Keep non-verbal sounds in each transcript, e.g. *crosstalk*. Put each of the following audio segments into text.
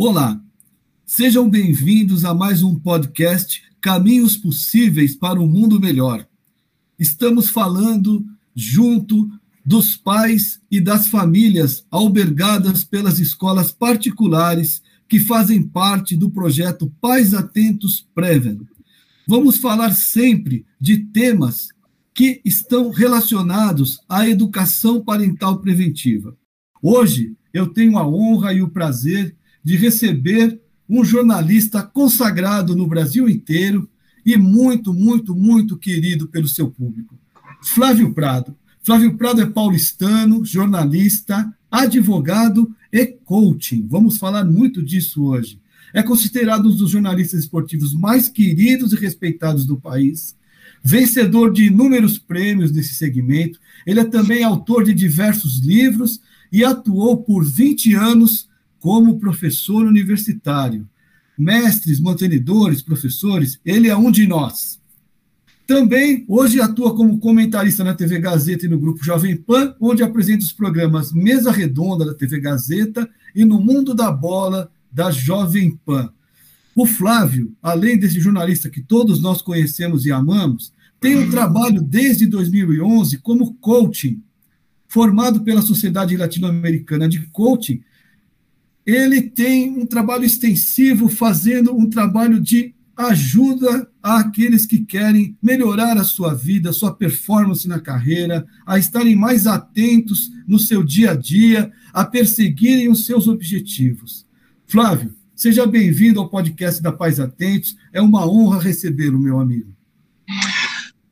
Olá, sejam bem-vindos a mais um podcast Caminhos Possíveis para um Mundo Melhor. Estamos falando junto dos pais e das famílias albergadas pelas escolas particulares que fazem parte do projeto Pais Atentos Preven. Vamos falar sempre de temas que estão relacionados à educação parental preventiva. Hoje eu tenho a honra e o prazer de receber um jornalista consagrado no Brasil inteiro e muito, muito, muito querido pelo seu público. Flávio Prado. Flávio Prado é paulistano, jornalista, advogado e coaching. Vamos falar muito disso hoje. É considerado um dos jornalistas esportivos mais queridos e respeitados do país, vencedor de inúmeros prêmios nesse segmento. Ele é também autor de diversos livros e atuou por 20 anos como professor universitário. Mestres, mantenedores, professores, ele é um de nós. Também hoje atua como comentarista na TV Gazeta e no grupo Jovem Pan, onde apresenta os programas Mesa Redonda da TV Gazeta e No Mundo da Bola da Jovem Pan. O Flávio, além desse jornalista que todos nós conhecemos e amamos, tem um trabalho desde 2011 como coaching, formado pela Sociedade Latino-Americana de Coaching, ele tem um trabalho extensivo fazendo um trabalho de ajuda àqueles que querem melhorar a sua vida, a sua performance na carreira, a estarem mais atentos no seu dia a dia, a perseguirem os seus objetivos. Flávio, seja bem-vindo ao podcast da Paz Atentos. É uma honra recebê-lo, meu amigo.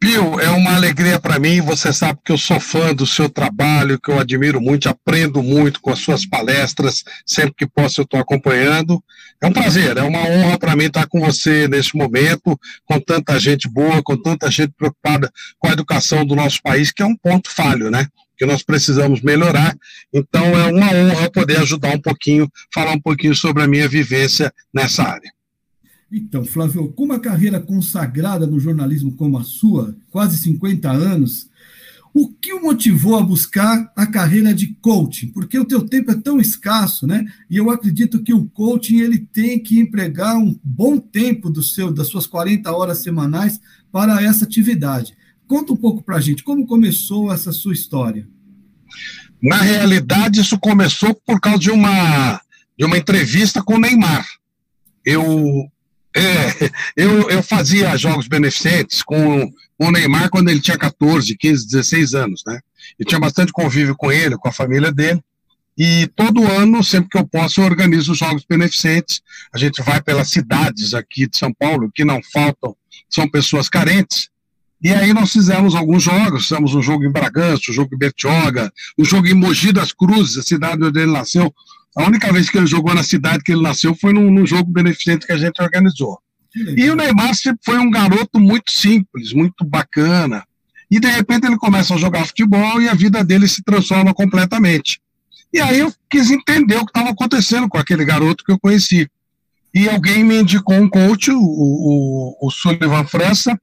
Pio, é uma alegria para mim. Você sabe que eu sou fã do seu trabalho, que eu admiro muito, aprendo muito com as suas palestras. Sempre que posso, eu estou acompanhando. É um prazer, é uma honra para mim estar com você nesse momento, com tanta gente boa, com tanta gente preocupada com a educação do nosso país, que é um ponto falho, né? Que nós precisamos melhorar. Então, é uma honra poder ajudar um pouquinho, falar um pouquinho sobre a minha vivência nessa área. Então, Flávio, com uma carreira consagrada no jornalismo como a sua, quase 50 anos, o que o motivou a buscar a carreira de coaching? Porque o teu tempo é tão escasso, né? E eu acredito que o coaching ele tem que empregar um bom tempo do seu das suas 40 horas semanais para essa atividade. Conta um pouco para a gente como começou essa sua história. Na realidade, isso começou por causa de uma de uma entrevista com o Neymar. Eu é, eu, eu fazia jogos beneficentes com o Neymar quando ele tinha 14, 15, 16 anos, né? Eu tinha bastante convívio com ele, com a família dele. E todo ano, sempre que eu posso, eu organizo jogos beneficentes. A gente vai pelas cidades aqui de São Paulo, que não faltam, são pessoas carentes. E aí nós fizemos alguns jogos, fizemos um jogo em Bragança, um jogo em Bertioga, um jogo em Mogi das Cruzes, a cidade onde ele nasceu, a única vez que ele jogou na cidade que ele nasceu foi num, num jogo beneficente que a gente organizou. E o Neymar foi um garoto muito simples, muito bacana. E de repente ele começa a jogar futebol e a vida dele se transforma completamente. E aí eu quis entender o que estava acontecendo com aquele garoto que eu conheci. E alguém me indicou um coach, o, o, o Sullivan França.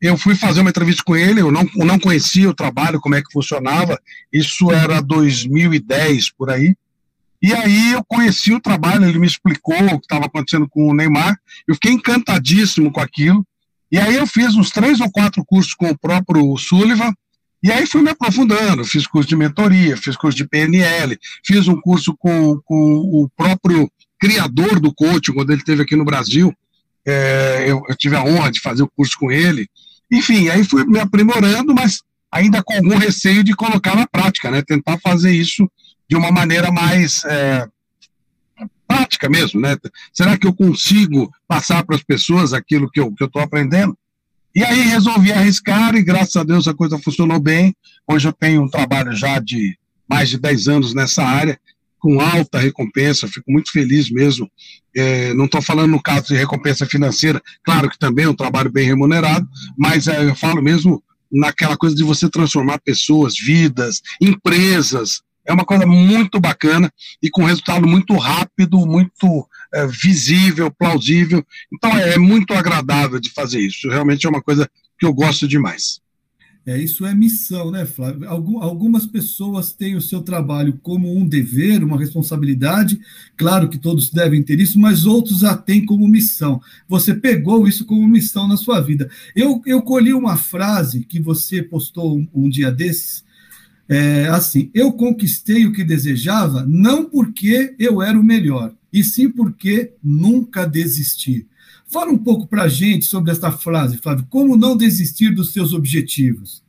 Eu fui fazer uma entrevista com ele, eu não, eu não conhecia o trabalho, como é que funcionava. Isso era 2010, por aí. E aí eu conheci o trabalho, ele me explicou o que estava acontecendo com o Neymar, eu fiquei encantadíssimo com aquilo. E aí eu fiz uns três ou quatro cursos com o próprio Sullivan, e aí fui me aprofundando, fiz curso de mentoria, fiz curso de PNL, fiz um curso com, com o próprio criador do coaching, quando ele esteve aqui no Brasil, é, eu, eu, tive a honra de fazer o curso com ele. Enfim, aí fui me aprimorando, mas ainda com algum receio de colocar na prática, né? Tentar fazer isso de uma maneira mais é, prática mesmo, né? Será que eu consigo passar para as pessoas aquilo que eu estou que eu aprendendo? E aí resolvi arriscar e graças a Deus a coisa funcionou bem. Hoje eu tenho um trabalho já de mais de 10 anos nessa área, com alta recompensa, fico muito feliz mesmo. É, não estou falando no caso de recompensa financeira, claro que também é um trabalho bem remunerado, mas é, eu falo mesmo naquela coisa de você transformar pessoas, vidas, empresas, é uma coisa muito bacana e com resultado muito rápido, muito é, visível, plausível. Então é, é muito agradável de fazer isso. Realmente é uma coisa que eu gosto demais. É, isso é missão, né, Flávio? algumas pessoas têm o seu trabalho como um dever, uma responsabilidade, claro que todos devem ter isso, mas outros a têm como missão. Você pegou isso como missão na sua vida. Eu, eu colhi uma frase que você postou um, um dia desses, é, assim: Eu conquistei o que desejava não porque eu era o melhor, e sim porque nunca desisti. Fala um pouco para a gente sobre essa frase, Flávio. Como não desistir dos seus objetivos?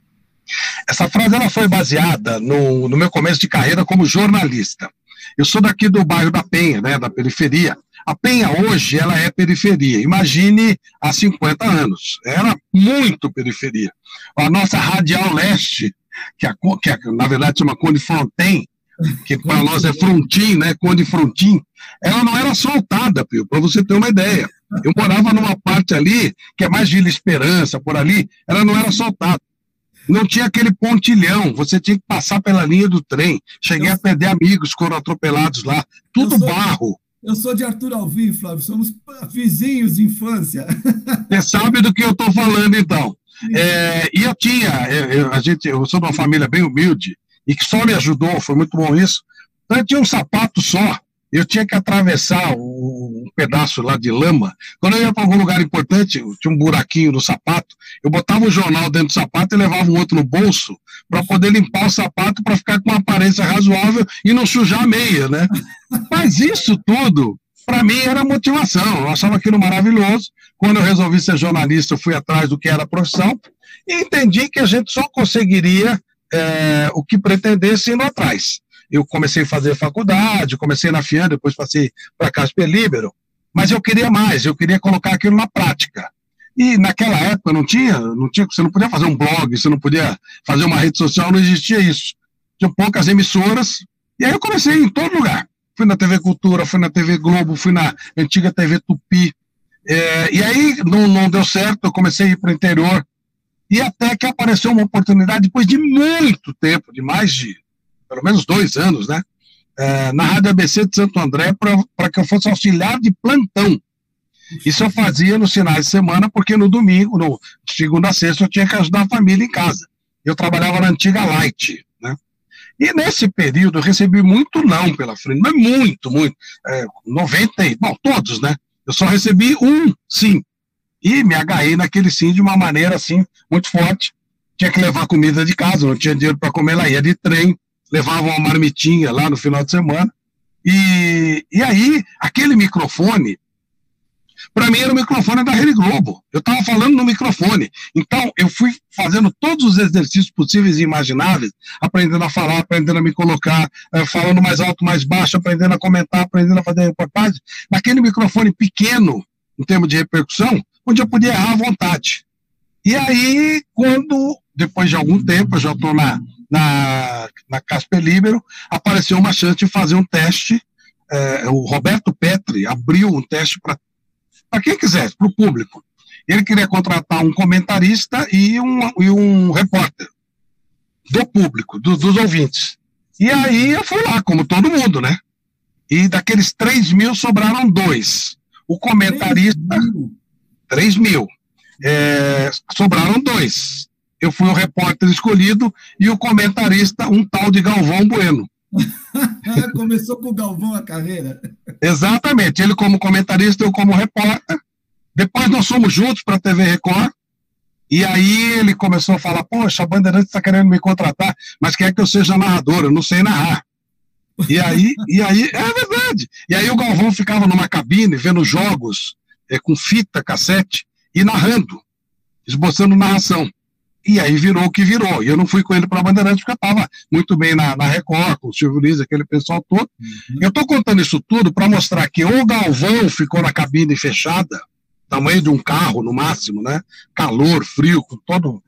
Essa frase ela foi baseada no, no meu começo de carreira como jornalista. Eu sou daqui do bairro da Penha, né, da periferia. A Penha hoje ela é periferia. Imagine há 50 anos. Era muito periferia. A nossa Radial Leste, que, a, que a, na verdade chama Conde Fronten, que para nós é Frontin, né, Conde Frontin, ela não era soltada, para você ter uma ideia. Eu morava numa parte ali, que é mais Vila Esperança, por ali, ela não era soltada. Não tinha aquele pontilhão, você tinha que passar pela linha do trem. Cheguei eu a perder amigos, foram atropelados lá. Tudo sou, barro. Eu sou de Arthur Alvim, Flávio, somos vizinhos de infância. *laughs* Você sabe do que eu estou falando, então. É, e eu tinha, eu, a gente, eu sou de uma família bem humilde, e que só me ajudou, foi muito bom isso. Então eu tinha um sapato só, eu tinha que atravessar um pedaço lá de lama. Quando eu ia para algum lugar importante, tinha um buraquinho no sapato, eu botava um jornal dentro do sapato e levava um outro no bolso para poder limpar o sapato para ficar com uma aparência razoável e não sujar a meia, né? *laughs* Mas isso tudo, para mim, era motivação. Eu achava aquilo maravilhoso. Quando eu resolvi ser jornalista, eu fui atrás do que era a profissão e entendi que a gente só conseguiria é, o que pretendesse indo atrás eu comecei a fazer faculdade, comecei na FIAN, depois passei para a Casper Libero, mas eu queria mais, eu queria colocar aquilo na prática. E naquela época não tinha, não tinha, você não podia fazer um blog, você não podia fazer uma rede social, não existia isso. Tinha poucas emissoras, e aí eu comecei em todo lugar. Fui na TV Cultura, fui na TV Globo, fui na antiga TV Tupi. É, e aí não, não deu certo, eu comecei a ir para o interior. E até que apareceu uma oportunidade, depois de muito tempo, de mais de pelo menos dois anos, né? É, na Rádio ABC de Santo André para que eu fosse auxiliar de plantão. Isso eu fazia nos finais de semana, porque no domingo, no segunda a sexta, eu tinha que ajudar a família em casa. Eu trabalhava na antiga Light, né? E nesse período eu recebi muito não pela frente, mas muito, muito. É, 90, bom, todos, né? Eu só recebi um sim. E me agarrei naquele sim de uma maneira assim, muito forte. Tinha que levar comida de casa, não tinha dinheiro para comer lá, ia de trem, levavam uma marmitinha lá no final de semana. E, e aí, aquele microfone, para mim era o microfone da Rede Globo. Eu estava falando no microfone. Então, eu fui fazendo todos os exercícios possíveis e imagináveis, aprendendo a falar, aprendendo a me colocar, eh, falando mais alto, mais baixo, aprendendo a comentar, aprendendo a fazer reportagem, naquele microfone pequeno, em termos de repercussão, onde eu podia errar à vontade. E aí, quando, depois de algum tempo, eu já estou na na, na Casper Libero, apareceu uma chance de fazer um teste. É, o Roberto Petri abriu um teste para quem quisesse, para o público. Ele queria contratar um comentarista e um, e um repórter do público, do, dos ouvintes. E aí eu fui lá, como todo mundo, né? E daqueles 3 mil sobraram dois. O comentarista. 3 mil. mil. É, sobraram dois eu fui o repórter escolhido e o comentarista, um tal de Galvão Bueno. *laughs* Começou com o Galvão a carreira. Exatamente, ele como comentarista, eu como repórter. Depois nós fomos juntos para a TV Record. E aí ele começou a falar: Poxa, a Bandeirantes está querendo me contratar, mas quer que eu seja narrador, eu não sei narrar. E aí, e aí, é verdade. E aí o Galvão ficava numa cabine vendo jogos é, com fita, cassete e narrando, esboçando narração. E aí virou o que virou. E eu não fui com ele para a Bandeirantes porque eu estava muito bem na, na Record, com o Silvio Liz, aquele pessoal todo. Uhum. Eu estou contando isso tudo para mostrar que o Galvão ficou na cabine fechada, tamanho de um carro no máximo, né? Calor, frio, com todo.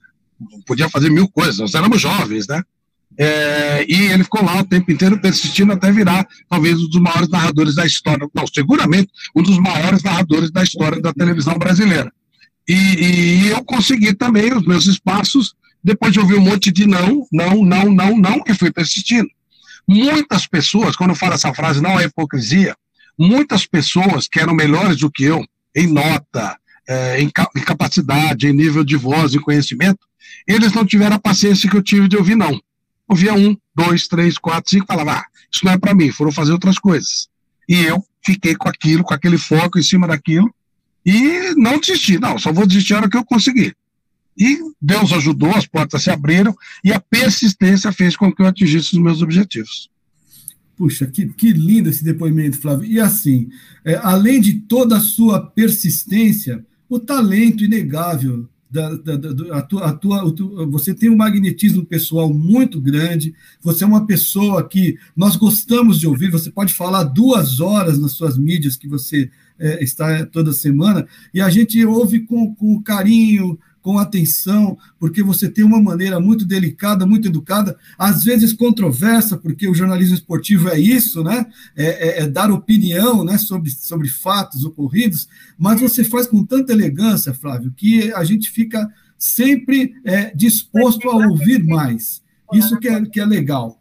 Podia fazer mil coisas, nós éramos jovens, né? É, e ele ficou lá o tempo inteiro persistindo até virar talvez um dos maiores narradores da história. Não, seguramente um dos maiores narradores da história da televisão brasileira. E, e, eu consegui também os meus espaços, depois de ouvir um monte de não, não, não, não, não, e fui persistindo. Muitas pessoas, quando eu falo essa frase, não é hipocrisia, muitas pessoas que eram melhores do que eu, em nota, é, em, em, capacidade, em nível de voz, em conhecimento, eles não tiveram a paciência que eu tive de ouvir, não. Ouvia um, dois, três, quatro, cinco, falava, ah, isso não é para mim, foram fazer outras coisas. E eu fiquei com aquilo, com aquele foco em cima daquilo, e não desisti, não, só vou desistir a hora que eu conseguir. E Deus ajudou, as portas se abriram, e a persistência fez com que eu atingisse os meus objetivos. Puxa, que, que lindo esse depoimento, Flávio. E assim, é, além de toda a sua persistência, o talento inegável da, da, da, a tua, a tua, você tem um magnetismo pessoal muito grande, você é uma pessoa que nós gostamos de ouvir, você pode falar duas horas nas suas mídias que você é, está toda semana, e a gente ouve com, com carinho, com atenção, porque você tem uma maneira muito delicada, muito educada, às vezes controversa, porque o jornalismo esportivo é isso, né? É, é, é, dar opinião né? sobre, sobre fatos ocorridos, mas você faz com tanta elegância, Flávio, que a gente fica sempre é, disposto a ouvir mais. Isso que é, que é legal.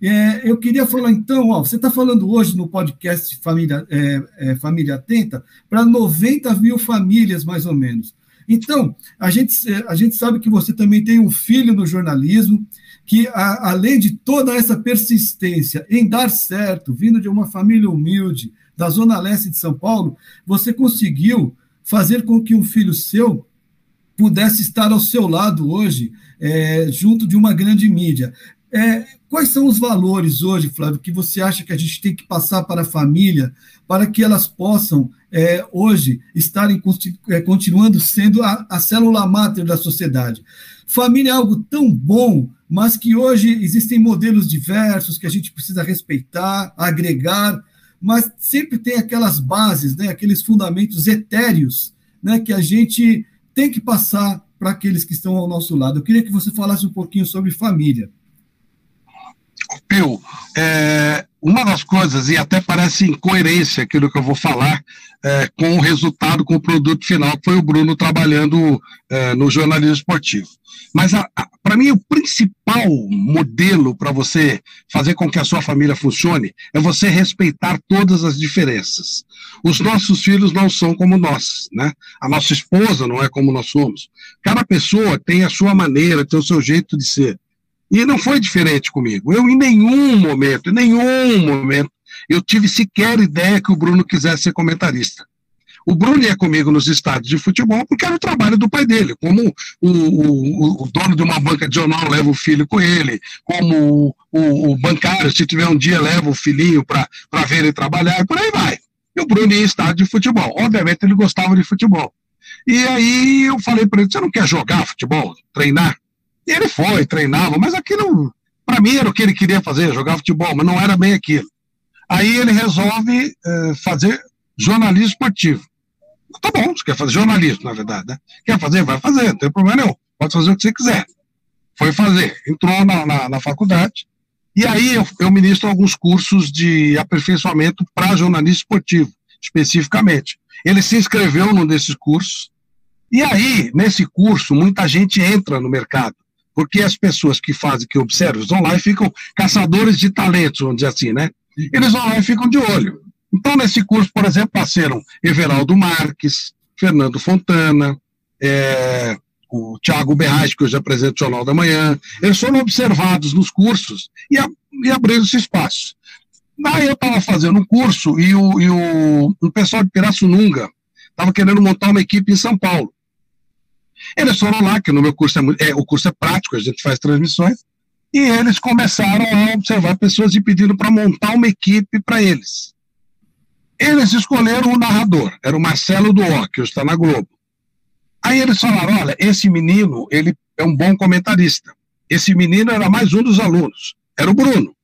É, eu queria falar, então, ó, você está falando hoje no podcast Família, é, é, Família Atenta para 90 mil famílias, mais ou menos. Então, a gente, a gente sabe que você também tem um filho no jornalismo, que a, além de toda essa persistência em dar certo, vindo de uma família humilde, da Zona Leste de São Paulo, você conseguiu fazer com que um filho seu pudesse estar ao seu lado hoje, é, junto de uma grande mídia. É, quais são os valores hoje, Flávio, que você acha que a gente tem que passar para a família para que elas possam é, hoje estarem é, continuando sendo a, a célula máter da sociedade? Família é algo tão bom, mas que hoje existem modelos diversos que a gente precisa respeitar, agregar, mas sempre tem aquelas bases, né, aqueles fundamentos etéreos né, que a gente tem que passar para aqueles que estão ao nosso lado. Eu queria que você falasse um pouquinho sobre família. Pio, é, uma das coisas, e até parece incoerência aquilo que eu vou falar, é, com o resultado, com o produto final, foi o Bruno trabalhando é, no jornalismo esportivo. Mas, para mim, o principal modelo para você fazer com que a sua família funcione é você respeitar todas as diferenças. Os nossos filhos não são como nós, né? A nossa esposa não é como nós somos. Cada pessoa tem a sua maneira, tem o seu jeito de ser. E não foi diferente comigo. Eu, em nenhum momento, em nenhum momento, eu tive sequer ideia que o Bruno quisesse ser comentarista. O Bruno ia comigo nos estádios de futebol porque era o trabalho do pai dele, como o, o, o dono de uma banca de jornal leva o filho com ele, como o, o bancário, se tiver um dia, leva o filhinho para ver ele trabalhar, e por aí vai. E o Bruno ia em estádio de futebol. Obviamente ele gostava de futebol. E aí eu falei para ele: você não quer jogar futebol, treinar? E ele foi, treinava, mas aquilo, para mim, era o que ele queria fazer, jogar futebol, mas não era bem aquilo. Aí ele resolve é, fazer jornalismo esportivo. Tá bom, você quer fazer jornalismo, na verdade, né? Quer fazer? Vai fazer, não tem problema nenhum. Pode fazer o que você quiser. Foi fazer. Entrou na, na, na faculdade. E aí eu, eu ministro alguns cursos de aperfeiçoamento para jornalismo esportivo, especificamente. Ele se inscreveu num desses cursos. E aí, nesse curso, muita gente entra no mercado porque as pessoas que fazem, que observam, vão lá e ficam caçadores de talentos, vamos dizer assim, né? Eles vão lá e ficam de olho. Então, nesse curso, por exemplo, passaram Everaldo Marques, Fernando Fontana, é, o Tiago Berrais, que hoje apresenta o Jornal da Manhã. Eles foram observados nos cursos e, e abriram esse espaço. Daí eu estava fazendo um curso e o, e o, o pessoal de Pirassununga estava querendo montar uma equipe em São Paulo. Eles foram lá, que no meu curso é, é, o curso é prático, a gente faz transmissões, e eles começaram a observar pessoas e pedindo para montar uma equipe para eles. Eles escolheram o narrador, era o Marcelo Duó, que está na Globo. Aí eles falaram: olha, esse menino ele é um bom comentarista. Esse menino era mais um dos alunos, era o Bruno.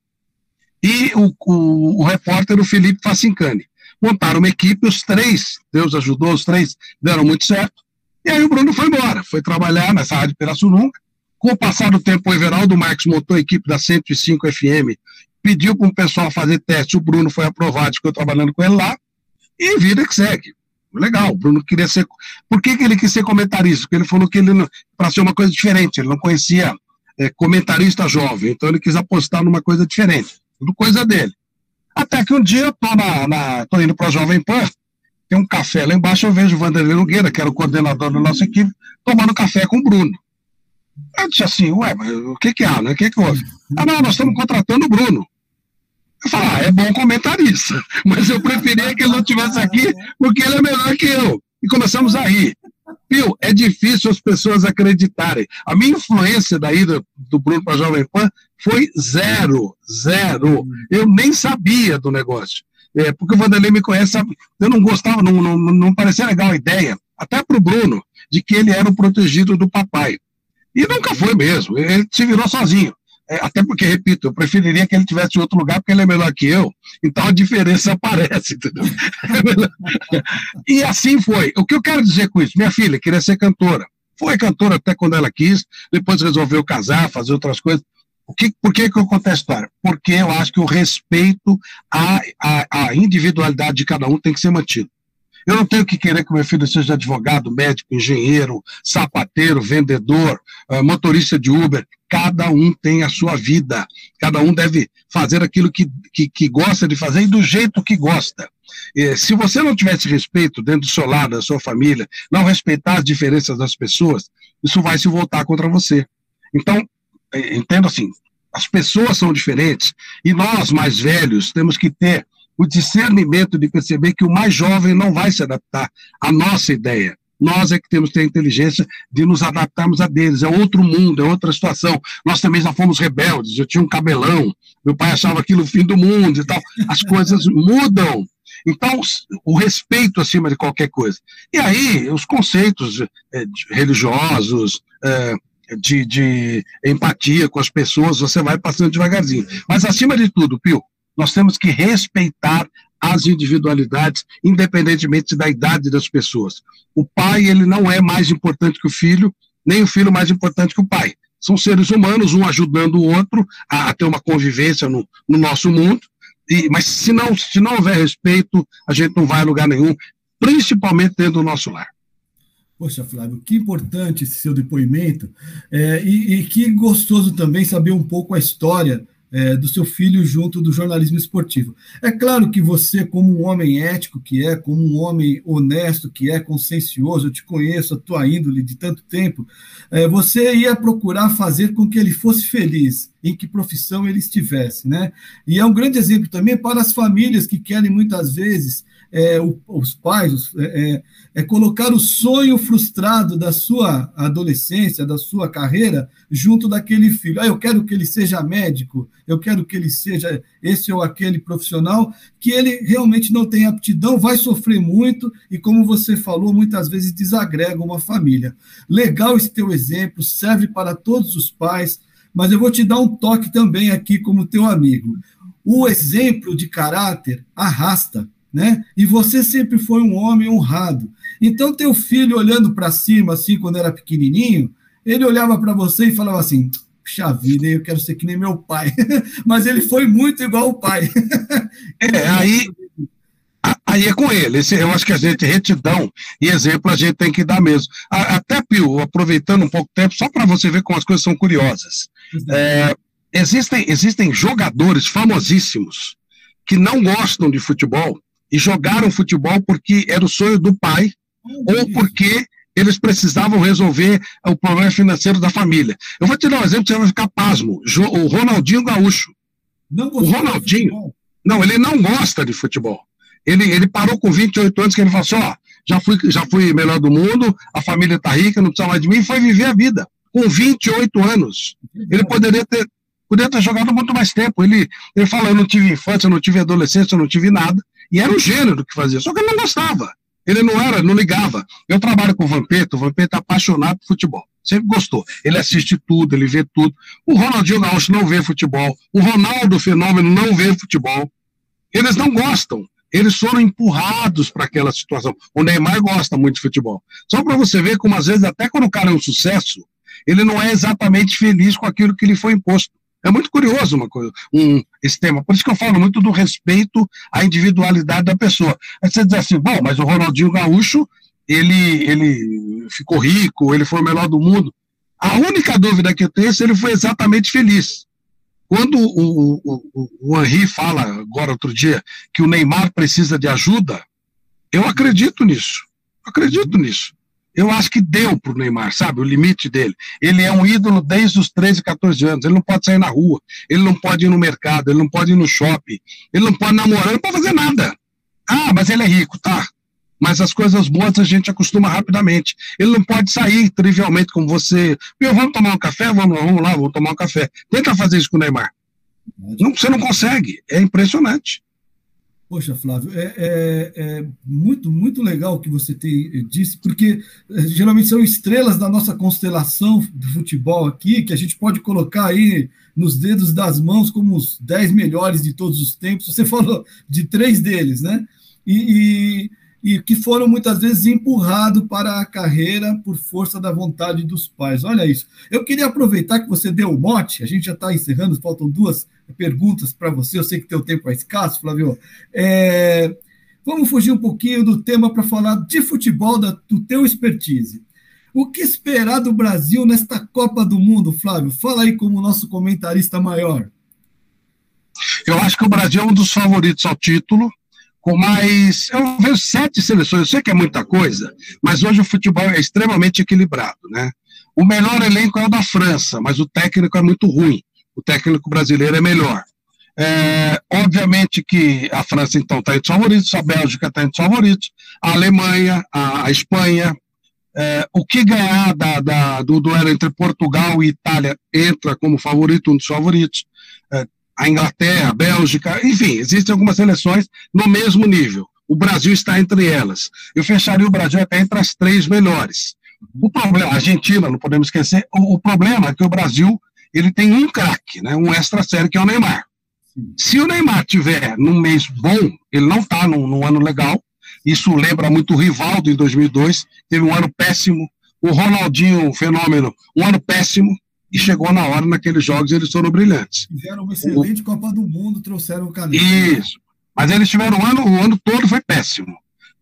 E o, o, o repórter, o Felipe Facincani. Montaram uma equipe, os três, Deus ajudou, os três deram muito certo. E aí o Bruno foi embora, foi trabalhar nessa rádio Pirassununga. Com o passar do tempo, o Everaldo Marques montou a equipe da 105 FM, pediu para o pessoal fazer teste, o Bruno foi aprovado, ficou trabalhando com ele lá, e vida que segue. Legal, o Bruno queria ser. Por que, que ele quis ser comentarista? Porque ele falou que ele, para ser uma coisa diferente, ele não conhecia é, comentarista jovem, então ele quis apostar numa coisa diferente, tudo coisa dele. Até que um dia eu tô, na, na, tô indo para a Jovem Pan, tem um café lá embaixo, eu vejo o Vanderlei Nogueira, que era o coordenador da nossa equipe, tomando café com o Bruno. Eu disse assim, ué, mas o que que há, né? O que que houve? Ah, não, nós estamos contratando o Bruno. Eu falei, ah, é bom comentarista, *laughs* mas eu preferia que ele não estivesse aqui, porque ele é melhor que eu. E começamos a rir. Viu? É difícil as pessoas acreditarem. A minha influência da ida do Bruno para a Jovem Pan foi zero, zero. Eu nem sabia do negócio. É, porque o Vanderlei me conhece? Eu não gostava, não, não, não parecia legal a ideia, até para o Bruno, de que ele era o protegido do papai. E nunca foi mesmo, ele se virou sozinho. É, até porque, repito, eu preferiria que ele tivesse em outro lugar, porque ele é melhor que eu, então a diferença *laughs* aparece, entendeu? e assim foi. O que eu quero dizer com isso? Minha filha queria ser cantora. Foi cantora até quando ela quis, depois resolveu casar, fazer outras coisas. O que, por que, que eu conto a história? Porque eu acho que o respeito à, à, à individualidade de cada um tem que ser mantido. Eu não tenho que querer que meu filho seja advogado, médico, engenheiro, sapateiro, vendedor, uh, motorista de Uber. Cada um tem a sua vida. Cada um deve fazer aquilo que, que, que gosta de fazer e do jeito que gosta. E, se você não tivesse respeito dentro do seu lado, da sua família, não respeitar as diferenças das pessoas, isso vai se voltar contra você. Então, entendo assim, as pessoas são diferentes e nós, mais velhos, temos que ter o discernimento de perceber que o mais jovem não vai se adaptar à nossa ideia. Nós é que temos que ter a inteligência de nos adaptarmos a deles. É outro mundo, é outra situação. Nós também já fomos rebeldes. Eu tinha um cabelão, meu pai achava aquilo o fim do mundo e tal. As *laughs* coisas mudam. Então, o respeito acima de qualquer coisa. E aí, os conceitos é, religiosos, é, de, de empatia com as pessoas, você vai passando devagarzinho. Mas, acima de tudo, Pio, nós temos que respeitar as individualidades, independentemente da idade das pessoas. O pai, ele não é mais importante que o filho, nem o filho mais importante que o pai. São seres humanos, um ajudando o outro a, a ter uma convivência no, no nosso mundo, e, mas se não, se não houver respeito, a gente não vai a lugar nenhum, principalmente dentro do nosso lar. Poxa, Flávio, que importante esse seu depoimento, é, e, e, que gostoso também saber um pouco a história é, do seu filho junto do jornalismo esportivo. É claro que você, como um homem ético que é, como um homem honesto que é, consciencioso, eu te conheço, a tua índole de tanto tempo, é, você ia procurar fazer com que ele fosse feliz, em que profissão ele estivesse, né? E é um grande exemplo também para as famílias que querem muitas vezes é, os pais, é, é, é, colocar o sonho frustrado da sua adolescência, da sua carreira, junto daquele filho. Ah, eu quero que ele seja médico, eu quero que ele seja esse ou aquele profissional, que ele realmente não tem aptidão, vai sofrer muito e, como você falou, muitas vezes desagrega uma família. Legal esse teu exemplo, serve para todos os pais, mas eu vou te dar um toque também aqui como teu amigo. O exemplo de caráter arrasta né? E você sempre foi um homem honrado. Então, teu filho olhando para cima, assim, quando era pequenininho, ele olhava para você e falava assim: puxa vida, eu quero ser que nem meu pai. *laughs* Mas ele foi muito igual o pai. é, aí. Aí é com ele. Esse, eu acho que a gente, retidão e exemplo, a gente tem que dar mesmo. Até, Pio, aproveitando um pouco de tempo, só para você ver como as coisas são curiosas. É, existem, existem jogadores famosíssimos que não gostam de futebol e jogaram futebol porque era o sonho do pai ou porque eles precisavam resolver o problema financeiro da família. Eu vou te dar um exemplo que você vai ficar pasmo. O Ronaldinho Gaúcho. o Ronaldinho. Não, ele não gosta de futebol. Ele, ele parou com 28 anos que ele falou assim, ó, já fui, já fui melhor do mundo, a família tá rica, não precisa mais de mim, e foi viver a vida. Com 28 anos. Ele poderia ter, poderia ter jogado muito mais tempo. Ele, ele fala, eu não tive infância, eu não tive adolescência, eu não tive nada. E era o gênero que fazia, só que ele não gostava. Ele não era, não ligava. Eu trabalho com o Vampeta, o Vampeta é apaixonado por futebol. Sempre gostou. Ele assiste tudo, ele vê tudo. O Ronaldinho Gaúcho não vê futebol. O Ronaldo Fenômeno não vê futebol. Eles não gostam. Eles foram empurrados para aquela situação. O Neymar gosta muito de futebol. Só para você ver como, às vezes, até quando o cara é um sucesso, ele não é exatamente feliz com aquilo que lhe foi imposto. É muito curioso uma coisa, um, esse tema. Por isso que eu falo muito do respeito à individualidade da pessoa. Aí você diz assim, bom, mas o Ronaldinho Gaúcho, ele, ele ficou rico, ele foi o melhor do mundo. A única dúvida que eu tenho é se ele foi exatamente feliz. Quando o, o, o, o Henri fala, agora outro dia, que o Neymar precisa de ajuda, Eu acredito nisso. Acredito nisso. Eu acho que deu para o Neymar, sabe? O limite dele. Ele é um ídolo desde os 13, 14 anos. Ele não pode sair na rua, ele não pode ir no mercado, ele não pode ir no shopping, ele não pode namorar, ele não pode fazer nada. Ah, mas ele é rico, tá. Mas as coisas boas a gente acostuma rapidamente. Ele não pode sair trivialmente com você. Meu, vamos tomar um café? Vamos, vamos lá, vamos tomar um café. Tenta fazer isso com o Neymar. Não, você não consegue. É impressionante. Poxa, Flávio, é, é, é, muito, muito legal o que você tem, eh, disse, porque eh, geralmente são estrelas da nossa constelação do futebol aqui, que a gente pode colocar aí nos dedos das mãos como os dez melhores de todos os tempos. Você *laughs* falou de três deles, né? E, e, e que foram muitas vezes empurrados para a carreira por força da vontade dos pais. Olha isso. Eu queria aproveitar que você deu o mote, a gente já está encerrando, faltam duas perguntas para você. Eu sei que teu tempo é escasso, Flávio. É, vamos fugir um pouquinho do tema para falar de futebol, da, do teu expertise. O que esperar do Brasil nesta Copa do Mundo, Flávio? Fala aí como nosso comentarista maior. Eu acho que o Brasil é um dos favoritos ao título, com mais. Eu vejo sete seleções, eu sei que é muita coisa, mas hoje o futebol é extremamente equilibrado, né? O melhor elenco é o da França, mas o técnico é muito ruim o técnico brasileiro é melhor. É, obviamente que a França, então, está entre os favoritos, a Bélgica está entre os favoritos, a Alemanha, a, a Espanha. É, o que ganhar da, da, do duelo entre Portugal e Itália entra como favorito, um dos favoritos. É, a Inglaterra, a Bélgica, enfim, existem algumas seleções no mesmo nível. O Brasil está entre elas. Eu fecharia o Brasil até entre as três melhores. O problema, a Argentina, não podemos esquecer, o, o problema é que o Brasil ele tem um craque, né, um extra sério, que é o Neymar. Se o Neymar tiver num mês bom, ele não está num, num, ano legal. Isso lembra muito o Rivaldo em 2002, teve um ano péssimo. O Ronaldinho, um fenômeno, um ano péssimo. E chegou na hora, naqueles jogos, eles foram brilhantes. Fizeram uma excelente o... Copa do Mundo, trouxeram o caneta. Isso. Mas eles tiveram um ano, o ano todo foi péssimo.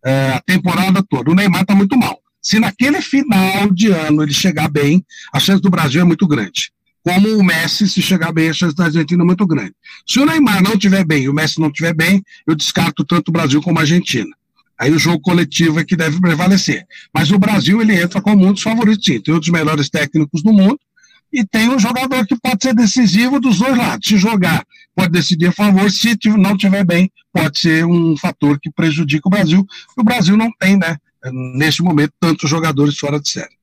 É, a temporada toda. O Neymar está muito mal. Se naquele final de ano ele chegar bem, a chance do Brasil é muito grande como o Messi, se chegar bem, a chance da Argentina é muito grande. Se o Neymar não estiver bem e o Messi não estiver bem, eu descarto tanto o Brasil como a Argentina. Aí o jogo coletivo é que deve prevalecer. Mas o Brasil, ele entra como um dos favoritos, sim. Tem um dos melhores técnicos do mundo e tem um jogador que pode ser decisivo dos dois lados. Se jogar, pode decidir a favor. Se não estiver bem, pode ser um fator que prejudica o Brasil. O Brasil não tem, né, neste momento, tantos jogadores fora de série.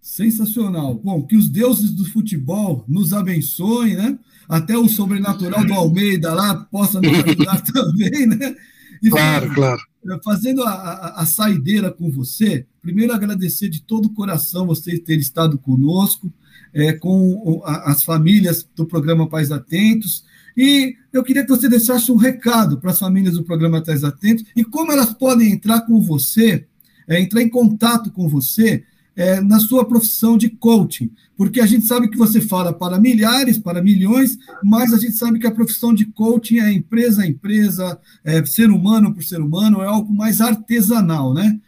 Sensacional. Bom, que os deuses do futebol nos abençoem, né? Até o sobrenatural do Almeida lá possa nos ajudar *laughs* também, né? E, claro, claro. Fazendo a, a, a, saideira com você, primeiro agradecer de todo o coração você ter estado conosco, é, com as famílias do programa Pais Atentos. E eu queria que você deixasse um recado para as famílias do programa Pais Atentos e como elas podem entrar com você, é, entrar em contato com você é, na sua profissão de coaching, porque a gente sabe que você fala para milhares, para milhões, mas a gente sabe que a profissão de coaching é empresa a empresa, é ser humano por ser humano, é algo mais artesanal, né?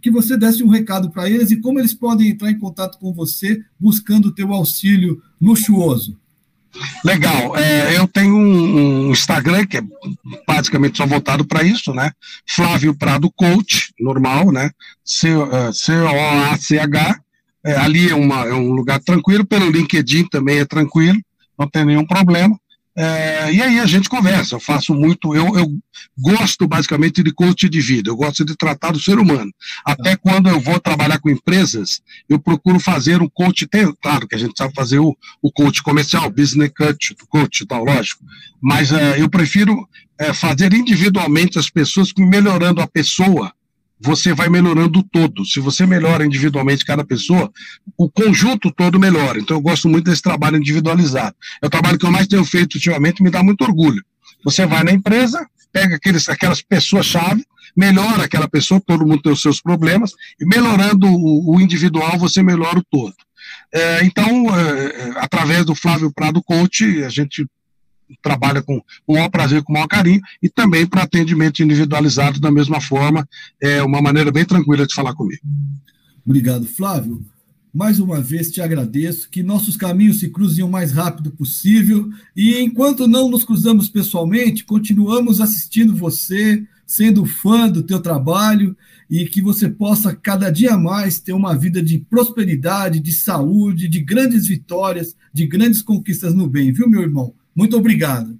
Que você desse um recado para eles e como eles podem entrar em contato com você buscando o teu auxílio luxuoso. Legal. É, eu tenho um, Instagram que é basicamente só voltado para isso, né? Flávio Prado Coach, normal, né? C-O-A-C-H. É, ali é, uma, é um lugar tranquilo. Pelo LinkedIn também é tranquilo, não tem nenhum problema. É, e aí a gente conversa, eu faço muito, eu, eu gosto basicamente de coach de vida, eu gosto de tratar do ser humano. Até quando eu vou trabalhar com empresas, eu procuro fazer um coach, claro que a gente sabe fazer o, o coach comercial, business coach, coach tal, lógico, mas é, eu prefiro é, fazer individualmente as pessoas, melhorando a pessoa, você vai melhorando o todo. Se você melhora individualmente cada pessoa, o conjunto todo melhora. Então eu gosto muito desse trabalho individualizado. É o trabalho que eu mais tenho feito ultimamente, me dá muito orgulho. Você vai na empresa, pega aqueles, aquelas pessoas-chave, melhora aquela pessoa, todo mundo tem os seus problemas, e melhorando o, o individual, você melhora o todo. É, então, é, é através do Flávio Prado Coach, a gente trabalha com o maior prazer, com o maior carinho, e também para atendimento individualizado da mesma forma, é uma maneira bem tranquila de falar comigo. Obrigado, Flávio. Mais uma vez te agradeço, que nossos caminhos se cruzem o mais rápido possível, e enquanto não nos cruzamos pessoalmente, continuamos assistindo você, sendo fã do teu trabalho e que você possa cada dia mais ter uma vida de prosperidade, de saúde, de grandes vitórias, de grandes conquistas no bem, viu, meu irmão? Muito obrigado.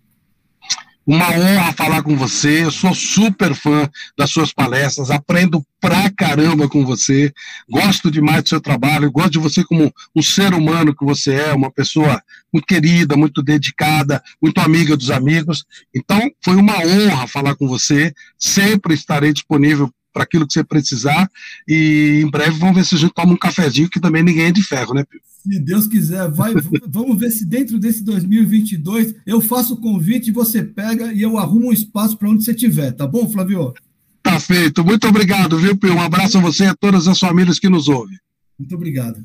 Uma honra falar com você. Eu sou super fã das suas palestras, aprendo pra caramba com você. Gosto demais do seu trabalho, gosto de você como um ser humano que você é, uma pessoa muito querida, muito dedicada, muito amiga dos amigos. Então, foi uma honra falar com você. Sempre estarei disponível para aquilo que você precisar. E em breve vamos ver se a gente toma um cafezinho, que também ninguém é de ferro, né, Pio? Se Deus quiser, vai, *laughs* vamos ver se dentro desse 2022 eu faço o convite, você pega e eu arrumo um espaço para onde você estiver, tá bom, Flávio? Tá feito. Muito obrigado, viu, Pio? Um abraço a você e a todas as famílias que nos ouvem. Muito obrigado.